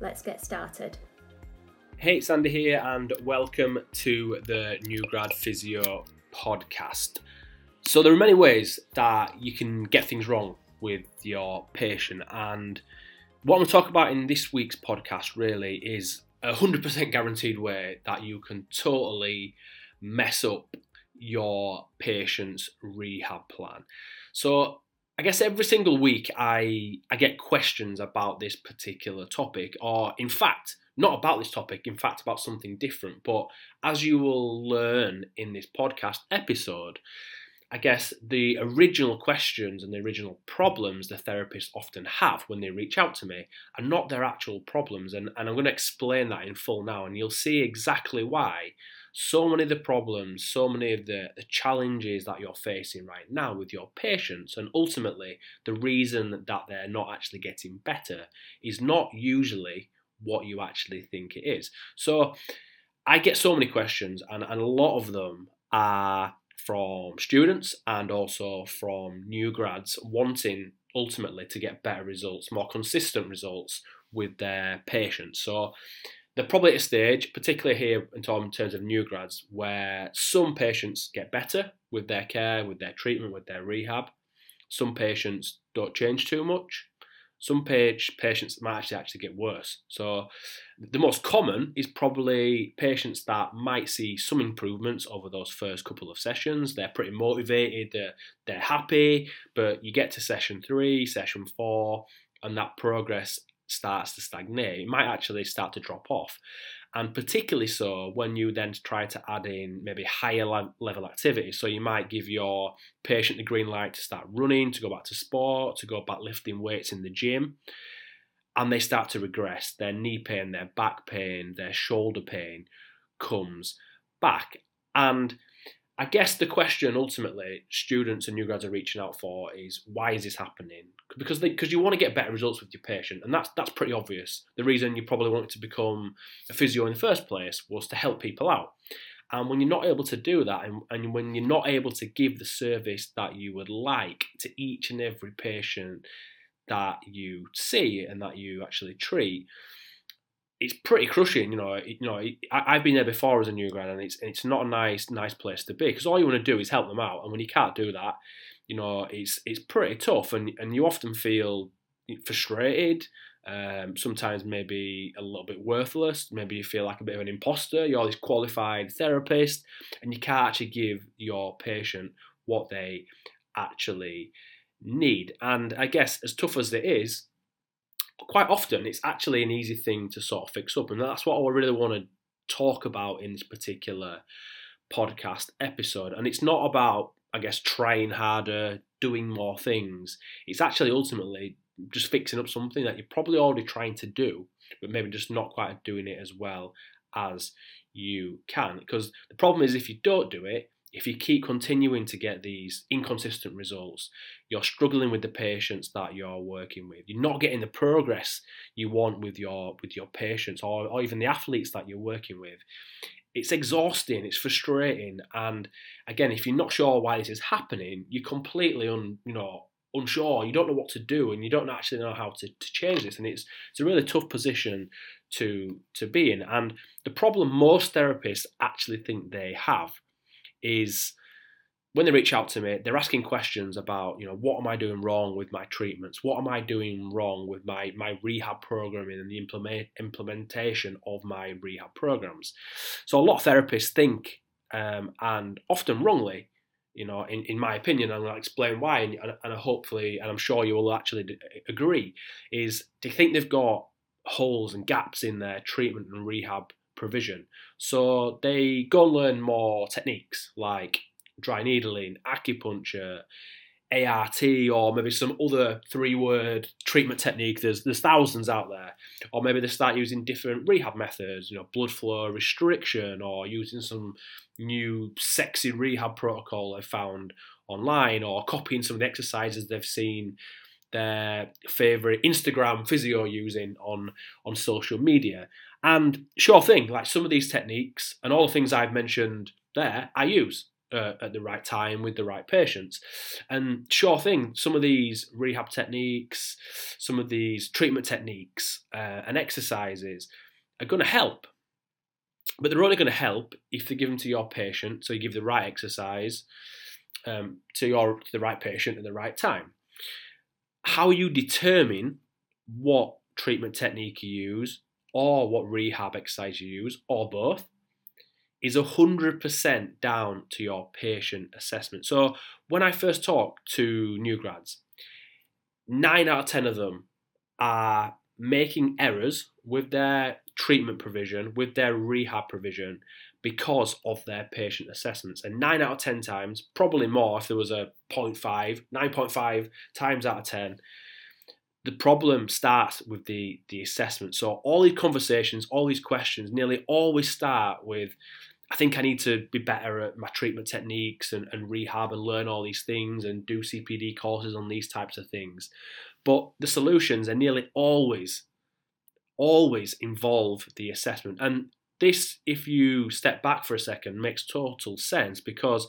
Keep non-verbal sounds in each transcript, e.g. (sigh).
let's get started. Hey, it's Andy here, and welcome to the New Grad Physio podcast. So, there are many ways that you can get things wrong with your patient, and what I'm going to talk about in this week's podcast really is a 100% guaranteed way that you can totally mess up your patient's rehab plan. So, I guess every single week I I get questions about this particular topic, or in fact, not about this topic, in fact, about something different. But as you will learn in this podcast episode, I guess the original questions and the original problems the therapists often have when they reach out to me are not their actual problems. And, and I'm going to explain that in full now, and you'll see exactly why so many of the problems, so many of the, the challenges that you're facing right now with your patients, and ultimately the reason that they're not actually getting better is not usually what you actually think it is. So I get so many questions, and, and a lot of them are from students and also from new grads wanting ultimately to get better results, more consistent results with their patients. So they're probably at a stage, particularly here in terms of new grads, where some patients get better with their care, with their treatment, with their rehab. Some patients don't change too much, some page, patients might actually actually get worse. So the most common is probably patients that might see some improvements over those first couple of sessions. They're pretty motivated, they're, they're happy, but you get to session three, session four, and that progress starts to stagnate. It might actually start to drop off and particularly so when you then try to add in maybe higher level activities. So you might give your patient the green light to start running, to go back to sport, to go back lifting weights in the gym, and they start to regress. Their knee pain, their back pain, their shoulder pain comes back. And I guess the question ultimately students and new grads are reaching out for is why is this happening? Because because you want to get better results with your patient, and that's that's pretty obvious. The reason you probably wanted to become a physio in the first place was to help people out. And when you're not able to do that, and, and when you're not able to give the service that you would like to each and every patient that you see and that you actually treat, it's pretty crushing, you know. You know, I, have been there before as a new grad, and it's it's not a nice nice place to be because all you want to do is help them out, and when you can't do that, you know, it's it's pretty tough, and and you often feel frustrated. Um, sometimes maybe a little bit worthless. Maybe you feel like a bit of an imposter. You're this qualified therapist, and you can't actually give your patient what they actually need. And I guess as tough as it is, quite often it's actually an easy thing to sort of fix up. And that's what I really want to talk about in this particular podcast episode. And it's not about, I guess, trying harder, doing more things. It's actually ultimately just fixing up something that you're probably already trying to do, but maybe just not quite doing it as well as you can. Because the problem is, if you don't do it, if you keep continuing to get these inconsistent results, you're struggling with the patients that you're working with. You're not getting the progress you want with your with your patients or, or even the athletes that you're working with. It's exhausting, it's frustrating, and again, if you're not sure why this is happening, you're completely un, you know unsure. You don't know what to do, and you don't actually know how to, to change this. And it's it's a really tough position to to be in. And the problem most therapists actually think they have is when they reach out to me, they're asking questions about, you know, what am I doing wrong with my treatments? What am I doing wrong with my, my rehab programming and the implement, implementation of my rehab programs? So a lot of therapists think, um, and often wrongly, you know, in, in my opinion, and I'll explain why, and, and hopefully, and I'm sure you will actually agree, is they think they've got holes and gaps in their treatment and rehab provision. So they go and learn more techniques like dry needling, acupuncture, ART, or maybe some other three word treatment technique. There's, there's thousands out there. Or maybe they start using different rehab methods, you know, blood flow restriction, or using some new sexy rehab protocol they found online, or copying some of the exercises they've seen their favorite Instagram physio using on on social media. And sure thing, like some of these techniques and all the things I've mentioned there, I use uh, at the right time with the right patients. And sure thing, some of these rehab techniques, some of these treatment techniques uh, and exercises are going to help. But they're only going to help if they're given to your patient. So you give the right exercise um, to your to the right patient at the right time how you determine what treatment technique you use or what rehab exercise you use or both is 100% down to your patient assessment. So when I first talk to new grads, 9 out of 10 of them are making errors with their treatment provision, with their rehab provision, because of their patient assessments. And 9 out of 10 times, probably more if there was a 0.5, 9.5 times out of 10, the problem starts with the, the assessment. So all these conversations, all these questions nearly always start with, I think I need to be better at my treatment techniques and, and rehab and learn all these things and do CPD courses on these types of things. But the solutions are nearly always, always involve the assessment. And this, if you step back for a second, makes total sense because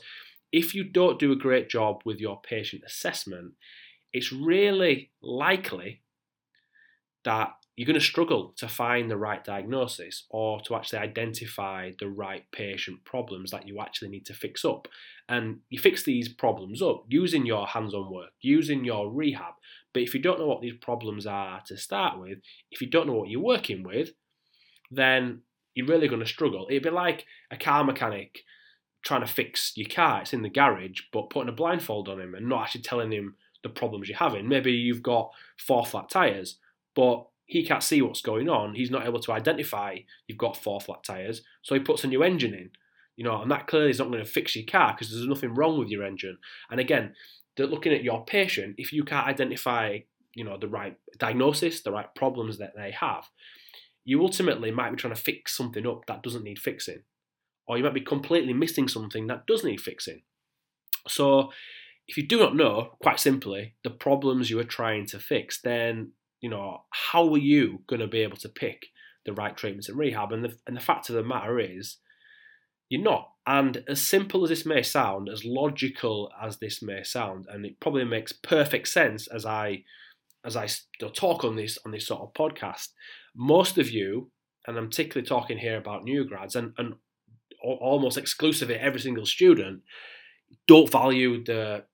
if you don't do a great job with your patient assessment, it's really likely that you're going to struggle to find the right diagnosis or to actually identify the right patient problems that you actually need to fix up. And you fix these problems up using your hands on work, using your rehab. But if you don't know what these problems are to start with, if you don't know what you're working with, then you're really going to struggle. It'd be like a car mechanic trying to fix your car. It's in the garage, but putting a blindfold on him and not actually telling him the problems you're having. Maybe you've got four flat tyres, but he can't see what's going on. He's not able to identify you've got four flat tyres, so he puts a new engine in. You know, and that clearly is not going to fix your car because there's nothing wrong with your engine. And again, looking at your patient, if you can't identify, you know, the right diagnosis, the right problems that they have, you ultimately might be trying to fix something up that doesn't need fixing, or you might be completely missing something that does need fixing. So, if you do not know, quite simply, the problems you are trying to fix, then you know how are you going to be able to pick the right treatments and rehab? And the and the fact of the matter is, you're not. And as simple as this may sound, as logical as this may sound, and it probably makes perfect sense as I as I talk on this on this sort of podcast, most of you, and I'm particularly talking here about new grads and, and almost exclusively every single student, don't value the,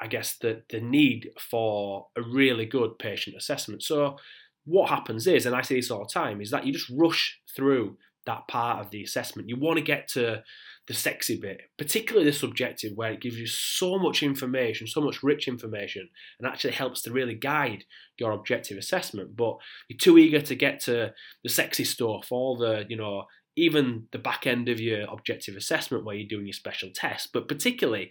I guess, the, the need for a really good patient assessment. So what happens is, and I say this all the time, is that you just rush through that part of the assessment. You want to get to the sexy bit, particularly the subjective, where it gives you so much information, so much rich information, and actually helps to really guide your objective assessment. But you're too eager to get to the sexy stuff, all the, you know, even the back end of your objective assessment where you're doing your special tests, but particularly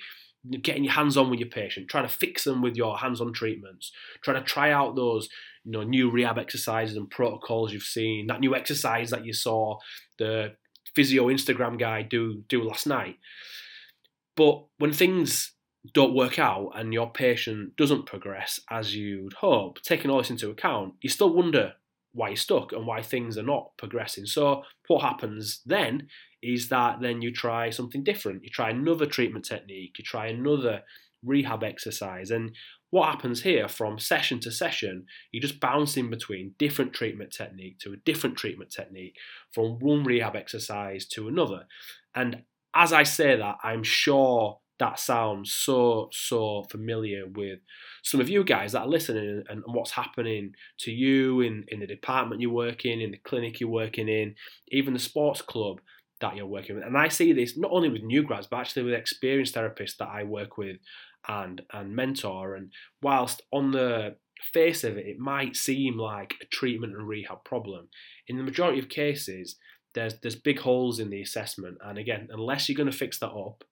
getting your hands on with your patient, trying to fix them with your hands on treatments, trying to try out those you know new rehab exercises and protocols you've seen, that new exercise that you saw the physio Instagram guy do do last night. But when things don't work out and your patient doesn't progress as you'd hope, taking all this into account, you still wonder why you're stuck and why things are not progressing. So what happens then is that then you try something different. You try another treatment technique, you try another rehab exercise. And what happens here from session to session, you're just bounce in between different treatment technique to a different treatment technique from one rehab exercise to another. And as I say that, I'm sure that sounds so so familiar with some of you guys that are listening and, what's happening to you in, in the department you're working in the clinic you're working in even the sports club that you're working with. And i see this not only with new grads but actually with experienced therapists that i work with and and mentor. And whilst on the face of it it might seem like a treatment and rehab problem in the majority of cases there's there's big holes in the assessment. And again unless you're going to fix that up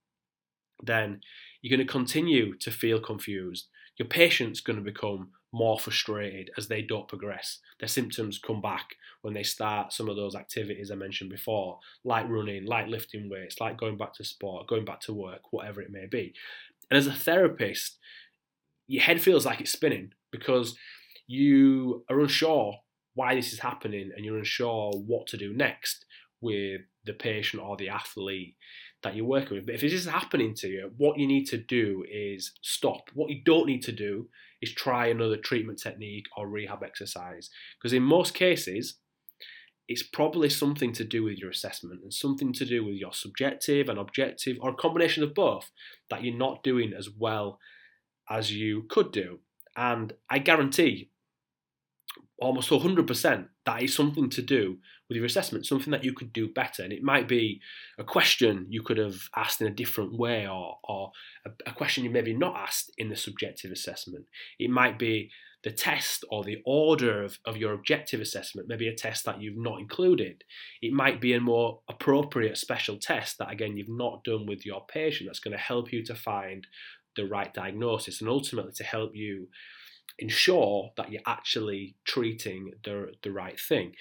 then you're going to continue to feel confused. Your patient's going to become more frustrated as they don't progress. Their symptoms come back when they start some of those activities I mentioned before, like running, like lifting weights, like going back to sport, going back to work, whatever it may be. And as a therapist, your head feels like it's spinning because you are unsure why this is happening and you're unsure what to do next with the patient or the athlete that you're working with. But if this is happening to you, what you need to do is stop. What you don't need to do is try another treatment technique or rehab exercise. Because in most cases, it's probably something to do with your assessment and something to do with your subjective and objective, or a combination of both, that you're not doing as well as you could do. And I guarantee almost 100% that is something to do with your assessment, something that you could do better. And it might be a question you could have asked in a different way, or, or a, a question you maybe not asked in the subjective assessment. It might be the test or the order of, of your objective assessment, maybe a test that you've not included. It might be a more appropriate special test that, again, you've not done with your patient that's going to help you to find the right diagnosis and ultimately to help you ensure that you're actually treating the, the right thing.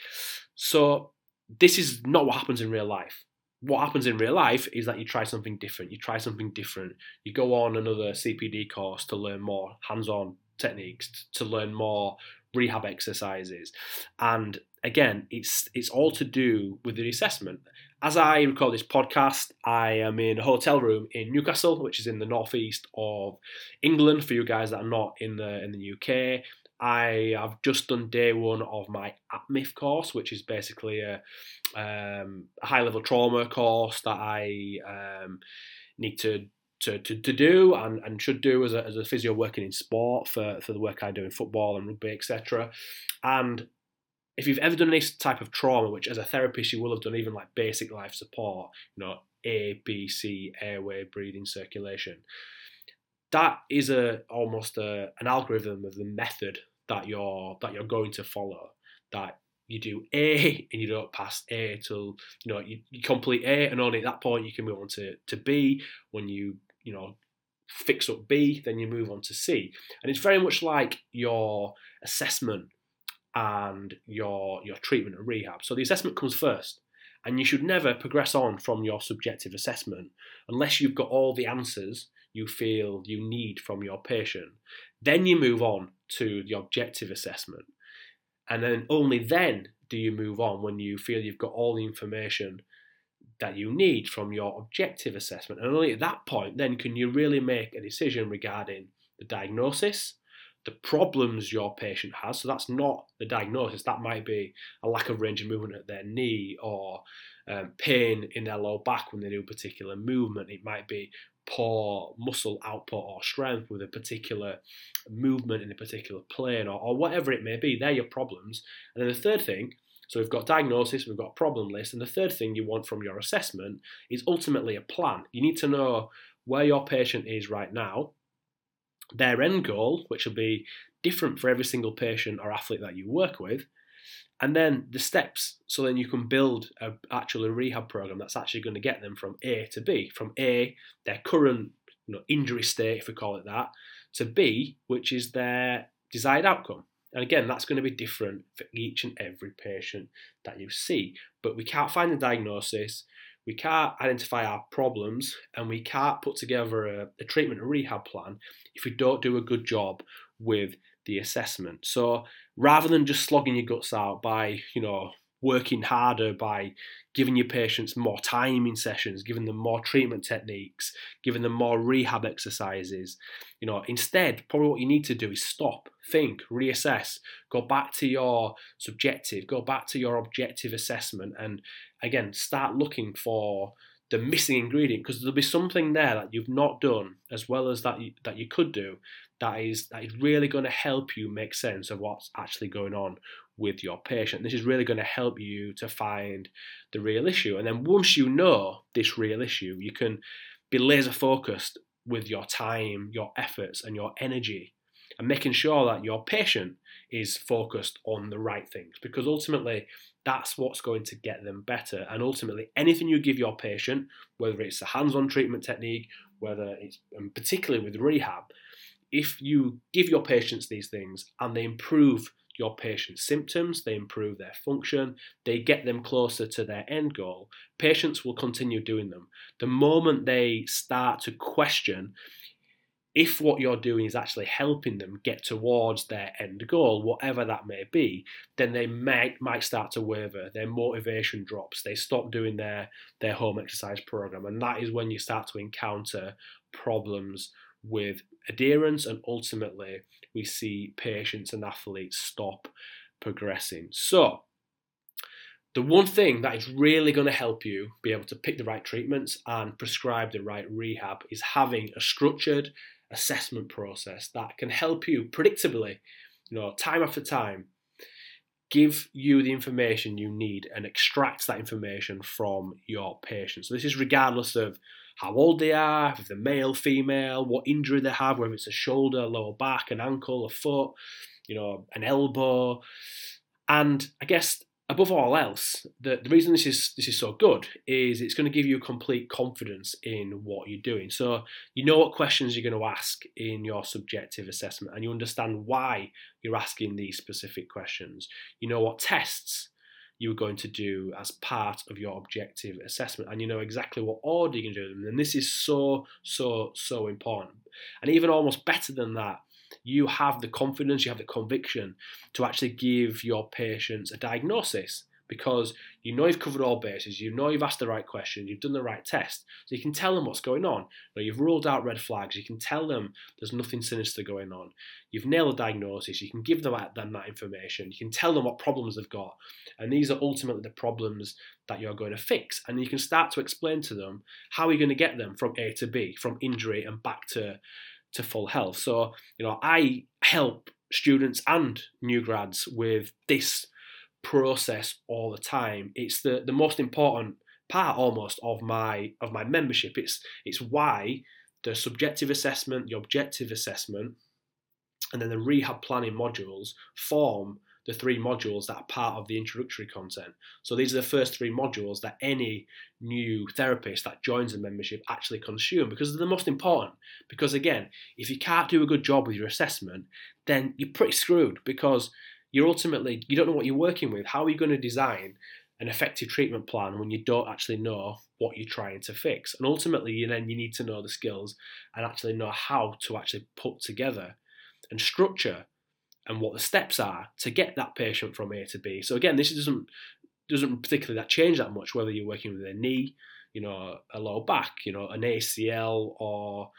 So, this is not what happens in real life. What happens in real life is that you try something different. You try something different. You go on another CPD course to learn more hands on techniques, to learn more rehab exercises. And again, it's it's all to do with the assessment. As I record this podcast, I am in a hotel room in Newcastle, which is in the northeast of England. For you guys that are not in the in the UK, I have just done day one of my APMIF course, which is basically a, um, a high level trauma course that I um, need to to, to, to do and, and should do as a, as a physio working in sport for, for the work I do in football and rugby, etc. And if you've ever done any type of trauma, which as a therapist you will have done, even like basic life support, you know, A, B, C, airway, breathing, circulation, that is a almost a, an algorithm of the method that you're that you're going to follow. That you do A (laughs) and you don't pass A till you know you, you complete A, and only at that point you can move on to, to B. When you you know fix up B, then you move on to C. And it's very much like your assessment and your your treatment and rehab. So the assessment comes first, and you should never progress on from your subjective assessment unless you've got all the answers you feel you need from your patient. Then you move on to the objective assessment, and then only then do you move on when you feel you've got all the information that you need from your objective assessment. And only at that point then can you really make a decision regarding the diagnosis the problems your patient has. So that's not the diagnosis. That might be a lack of range of movement at their knee or um, pain in their low back when they do a particular movement. It might be poor muscle output or strength with a particular movement in a particular plane or, or whatever it may be. They're your problems. And then the third thing so we've got diagnosis, we've got problem list, and the third thing you want from your assessment is ultimately a plan. You need to know where your patient is right now, their end goal, which will be different for every single patient or athlete that you work with, and then the steps. So then you can build a actual a rehab program that's actually going to get them from A to B, from A, their current you know, injury state, if we call it that, to B, which is their desired outcome. And again, that's going to be different for each and every patient that you see. But we can't find the diagnosis, we can't identify our problems, and we can't put together a, a treatment and rehab plan if we don't do a good job with the assessment. So rather than just slogging your guts out by, you know, working harder by giving your patients more time in sessions, giving them more treatment techniques, giving them more rehab exercises. You know, instead, probably what you need to do is stop, think, reassess, go back to your subjective, go back to your objective assessment, and again, start looking for the missing ingredient because there'll be something there that you've not done as well as that you, that you could do that is that is really going to help you make sense of what's actually going on with your patient. This is really going to help you to find the real issue. And then once you know this real issue, you can be laser focused with your time, your efforts, and your energy, and making sure that your patient is focused on the right things because ultimately that's what's going to get them better. And ultimately, anything you give your patient, whether it's a hands on treatment technique, whether it's and particularly with rehab, if you give your patients these things and they improve your patient's symptoms, they improve their function, they get them closer to their end goal, patients will continue doing them. The moment they start to question if what you're doing is actually helping them get towards their end goal, whatever that may be, then they might might start to waver. Their motivation drops. They stop doing their their home exercise program, and that is when you start to encounter problems with adherence, and ultimately we see patients and athletes stop progressing. So, the one thing that is really going to help you be able to pick the right treatments and prescribe the right rehab is having a structured assessment process that can help you predictably, you know, time after time, give you the information you need and extract that information from your patient. So this is regardless of how old they are, if they're male, female, what injury they have, whether it's a shoulder, lower back, an ankle, a foot, you know, an elbow. And I guess above all else, the, the reason this is this is so good is it's going to give you complete confidence in what you're doing. So you know what questions you're going to ask in your subjective assessment, and you understand why you're asking these specific questions. You know what tests you are going to do as part of your objective assessment and you know exactly what order you're going to do them and this is so so so important and even almost better than that you have the confidence you have the conviction to actually give your patients a diagnosis because you know you've covered all bases, you know you've asked the right questions, you've done the right test, so you can tell them what's going on. You you've ruled out red flags, you can tell them there's nothing sinister going on. You've nailed the diagnosis, you can give them them that information, you can tell them what problems they've got, and these are ultimately the problems that you're going to fix. And you can start to explain to them how you're going to get them from A to B, from injury and back to to full health. So, you know, I help students and new grads with this process all the time. It's the, the most important part almost of my of my membership. It's it's why the subjective assessment, the objective assessment, and then the rehab planning modules form the three modules that are part of the introductory content. So these are the first three modules that any new therapist that joins a membership actually consume because they're the most important. Because again, if you can't do a good job with your assessment, then you're pretty screwed because you're ultimately you don't know what you're working with. How are you going to design an effective treatment plan when you don't actually know what you're trying to fix? And ultimately, you then you need to know the skills and actually know how to actually put together and structure and what the steps are to get that patient from A to B. So again, this doesn't doesn't particularly that change that much whether you're working with a knee, you know, a low back, you know, an ACL or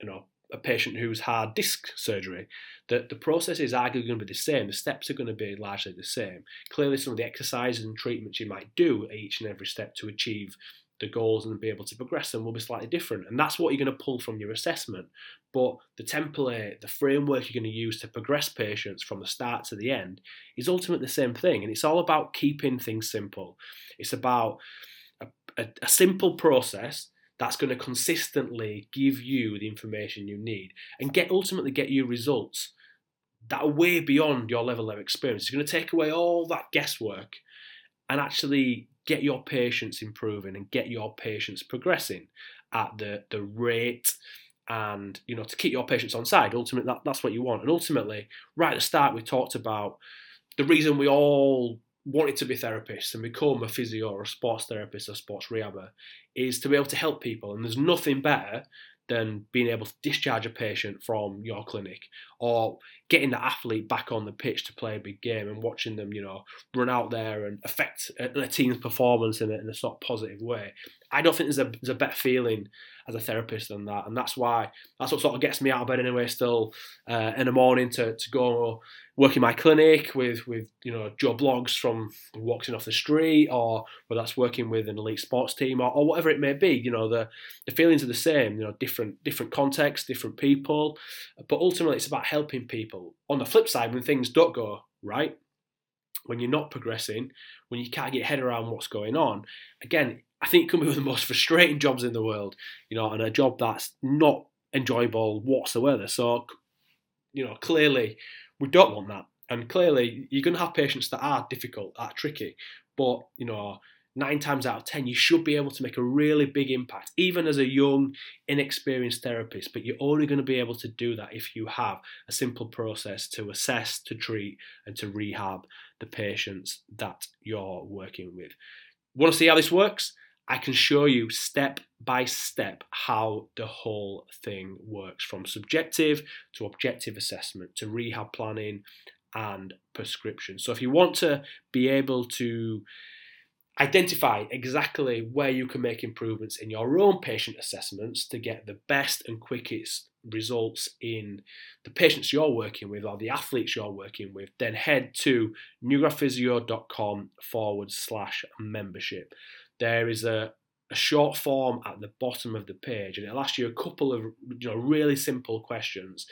you know a patient who's had disc surgery, that the process is arguably going to be the same. The steps are going to be largely the same. Clearly, some of the exercises and treatments you might do at each and every step to achieve the goals and be able to progress them will be slightly different. And that's what you're going to pull from your assessment. But the template, the framework you're going to use to progress patients from the start to the end is ultimately the same thing. And it's all about keeping things simple. It's about a, a, a simple process that's going to consistently give you the information you need and get ultimately get you results that are way beyond your level of experience. It's going to take away all that guesswork and actually get your patients improving and get your patients progressing at the, the rate and you know to keep your patients on side ultimately that, that's what you want and ultimately right at the start we talked about the reason we all wanted to be therapists and become a physio or a sports therapist or sports rehabber is to be able to help people. And there's nothing better than being able to discharge a patient from your clinic or getting the athlete back on the pitch to play a big game and watching them, you know, run out there and affect a, a team's performance in a, in a sort of positive way. I don't think there's a, there's a better feeling as a therapist than that, and that's why that's what sort of gets me out of bed anyway. Still uh, in the morning to, to go work in my clinic with with you know Joe Bloggs from walking off the street, or whether that's working with an elite sports team or, or whatever it may be. You know the the feelings are the same. You know different different contexts, different people, but ultimately it's about helping people. On the flip side, when things don't go right, when you're not progressing, when you can't get your head around what's going on, again, I think it can be one of the most (laughs) frustrating jobs in the world, you know, and a job that's not enjoyable whatsoever. So, you know, clearly we don't want that. And clearly you're going to have patients that are difficult, that are tricky, but, you know, nine times out of ten, you should be able to make a really big impact, even as a young, inexperienced therapist. But you're only going to be able to do that if you have a simple process to assess, to treat, and to rehab the patients that you're working with. Want to see how this works? I can show you step by step how the whole thing works from subjective to objective assessment to rehab planning and prescription. So, if you want to be able to identify exactly where you can make improvements in your own patient assessments to get the best and quickest results in the patients you're working with or the athletes you're working with, then head to newgradphysio.com forward slash membership. There is a, a short form at the bottom of the page and it'll ask you a couple of you know really simple questions.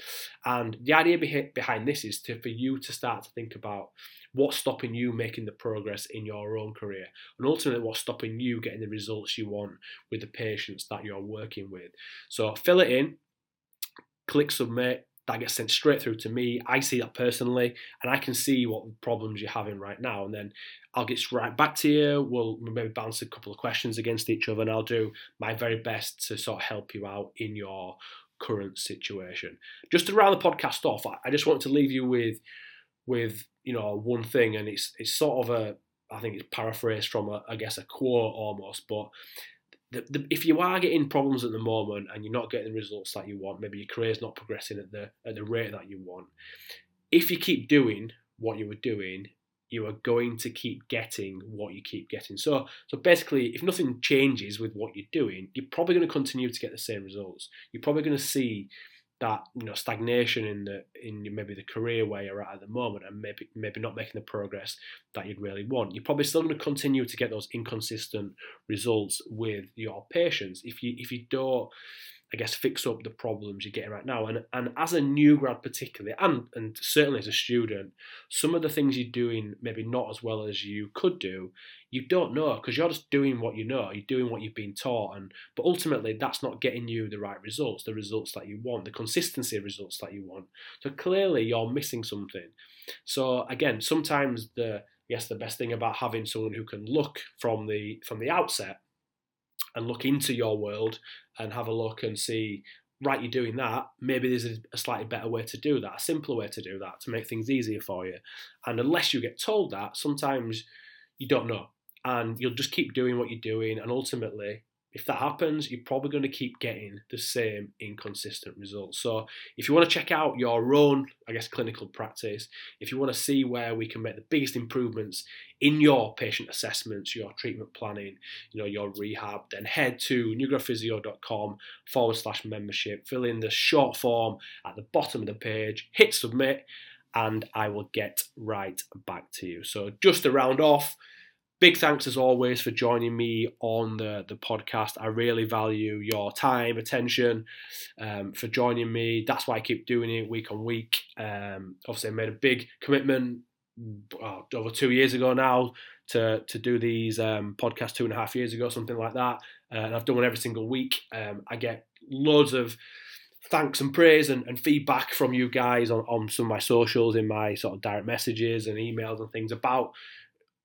And the idea behind this is to for you to start to think about what's stopping you making the progress in your own career and ultimately what's stopping you getting the results you want with the patients that you're working with so fill it in click submit that gets sent straight through to me. I see that personally, and I can see what problems you're having right now. And then I'll get right back to you. We'll maybe bounce a couple of questions against each other, and I'll do my very best to sort of help you out in your current situation. Just to round the podcast off, I just want to leave you with with you know one thing, and it's it's sort of a I think it's paraphrased from a, I guess a quote almost, but the, the, if you are getting problems at the moment and you're not getting the results that you want, maybe your career's not progressing at the at the rate that you want. If you keep doing what you were doing, you are going to keep getting what you keep getting. So, so basically, if nothing changes with what you're doing, you're probably going to continue to get the same results. You're probably going to see that you know stagnation in the in maybe the career where you're at at the moment and maybe maybe not making the progress that you'd really want you're probably still going to continue to get those inconsistent results with your patients. If you if you don't I guess, fix up the problems you're getting right now. And and as a new grad, particularly, and and certainly as a student, some of the things you're doing maybe not as well as you could do, you don't know because you're just doing what you know, you're doing what you've been taught, and but ultimately that's not getting you the right results, the results that you want, the consistency of results that you want. So clearly you're missing something. So again, sometimes the yes, the best thing about having someone who can look from the from the outset and look into your world and have a look and see right you're doing that. Maybe there's a, slightly better way to do that a simpler way to do that to make things easier for you. And unless you get told that sometimes you don't know. And you'll just keep doing what you're doing and ultimately if that happens, you're probably going to keep getting the same inconsistent results. So, if you want to check out your own, I guess, clinical practice, if you want to see where we can make the biggest improvements in your patient assessments, your treatment planning, you know, your rehab, then head to newgradphysio.com forward slash membership, fill in the short form at the bottom of the page, hit submit, and I will get right back to you. So, just to round off, big thanks as always for joining me on the, the podcast. I really value your time, attention, um, for joining me. That's why I keep doing it week on week. Um, obviously, I made a big commitment well, over two years ago now to to do these um, podcasts two and a half years ago, something like that. Uh, and I've done one every single week. Um, I get loads of thanks and praise and, and, feedback from you guys on, on some of my socials in my sort of direct messages and emails and things about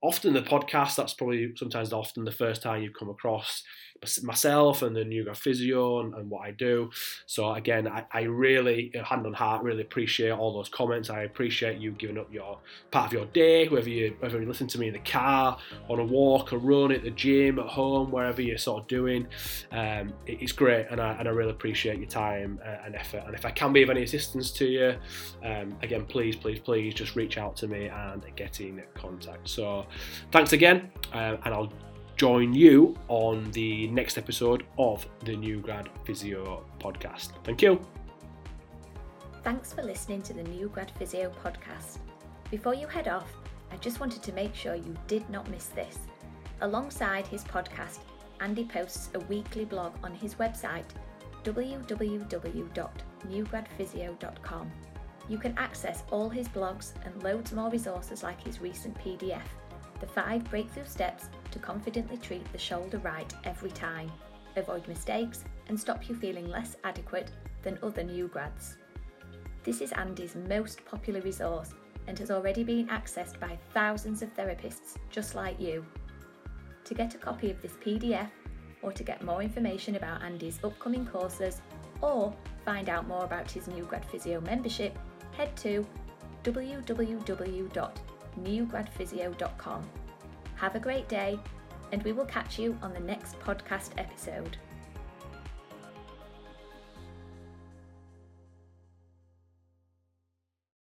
often the podcast, that's probably sometimes often the first time you've come across myself and the new physio and, and, what I do. So again, I, I, really, hand on heart, really appreciate all those comments. I appreciate you giving up your part of your day, whether you whether you listen to me in the car, on a walk, a run, at the gym, at home, wherever you're sort of doing. Um, it, it's great, and I, and I really appreciate your time uh, and effort. And if I can be of any assistance to you, um, again, please, please, please, just reach out to me and get in contact. So thanks again, uh, and I'll join you on the next episode of the New Grad Physio podcast. Thank you. Thanks for listening to the New Grad Physio podcast. Before you head off, I just wanted to make sure you did not miss this. Alongside his podcast, Andy posts a weekly blog on his website www.newgradphysio.com. You can access all his blogs and loads more resources like his recent PDF, The 5 Breakthrough Steps to confidently treat the shoulder right every time, avoid mistakes, and stop you feeling less adequate than other new grads. This is Andy's most popular resource and has already been accessed by thousands of therapists just like you. To get a copy of this PDF, or to get more information about Andy's upcoming courses, or find out more about his new grad physio membership, head to www.newgradphysio.com. Have a great day, and we will catch you on the next podcast episode.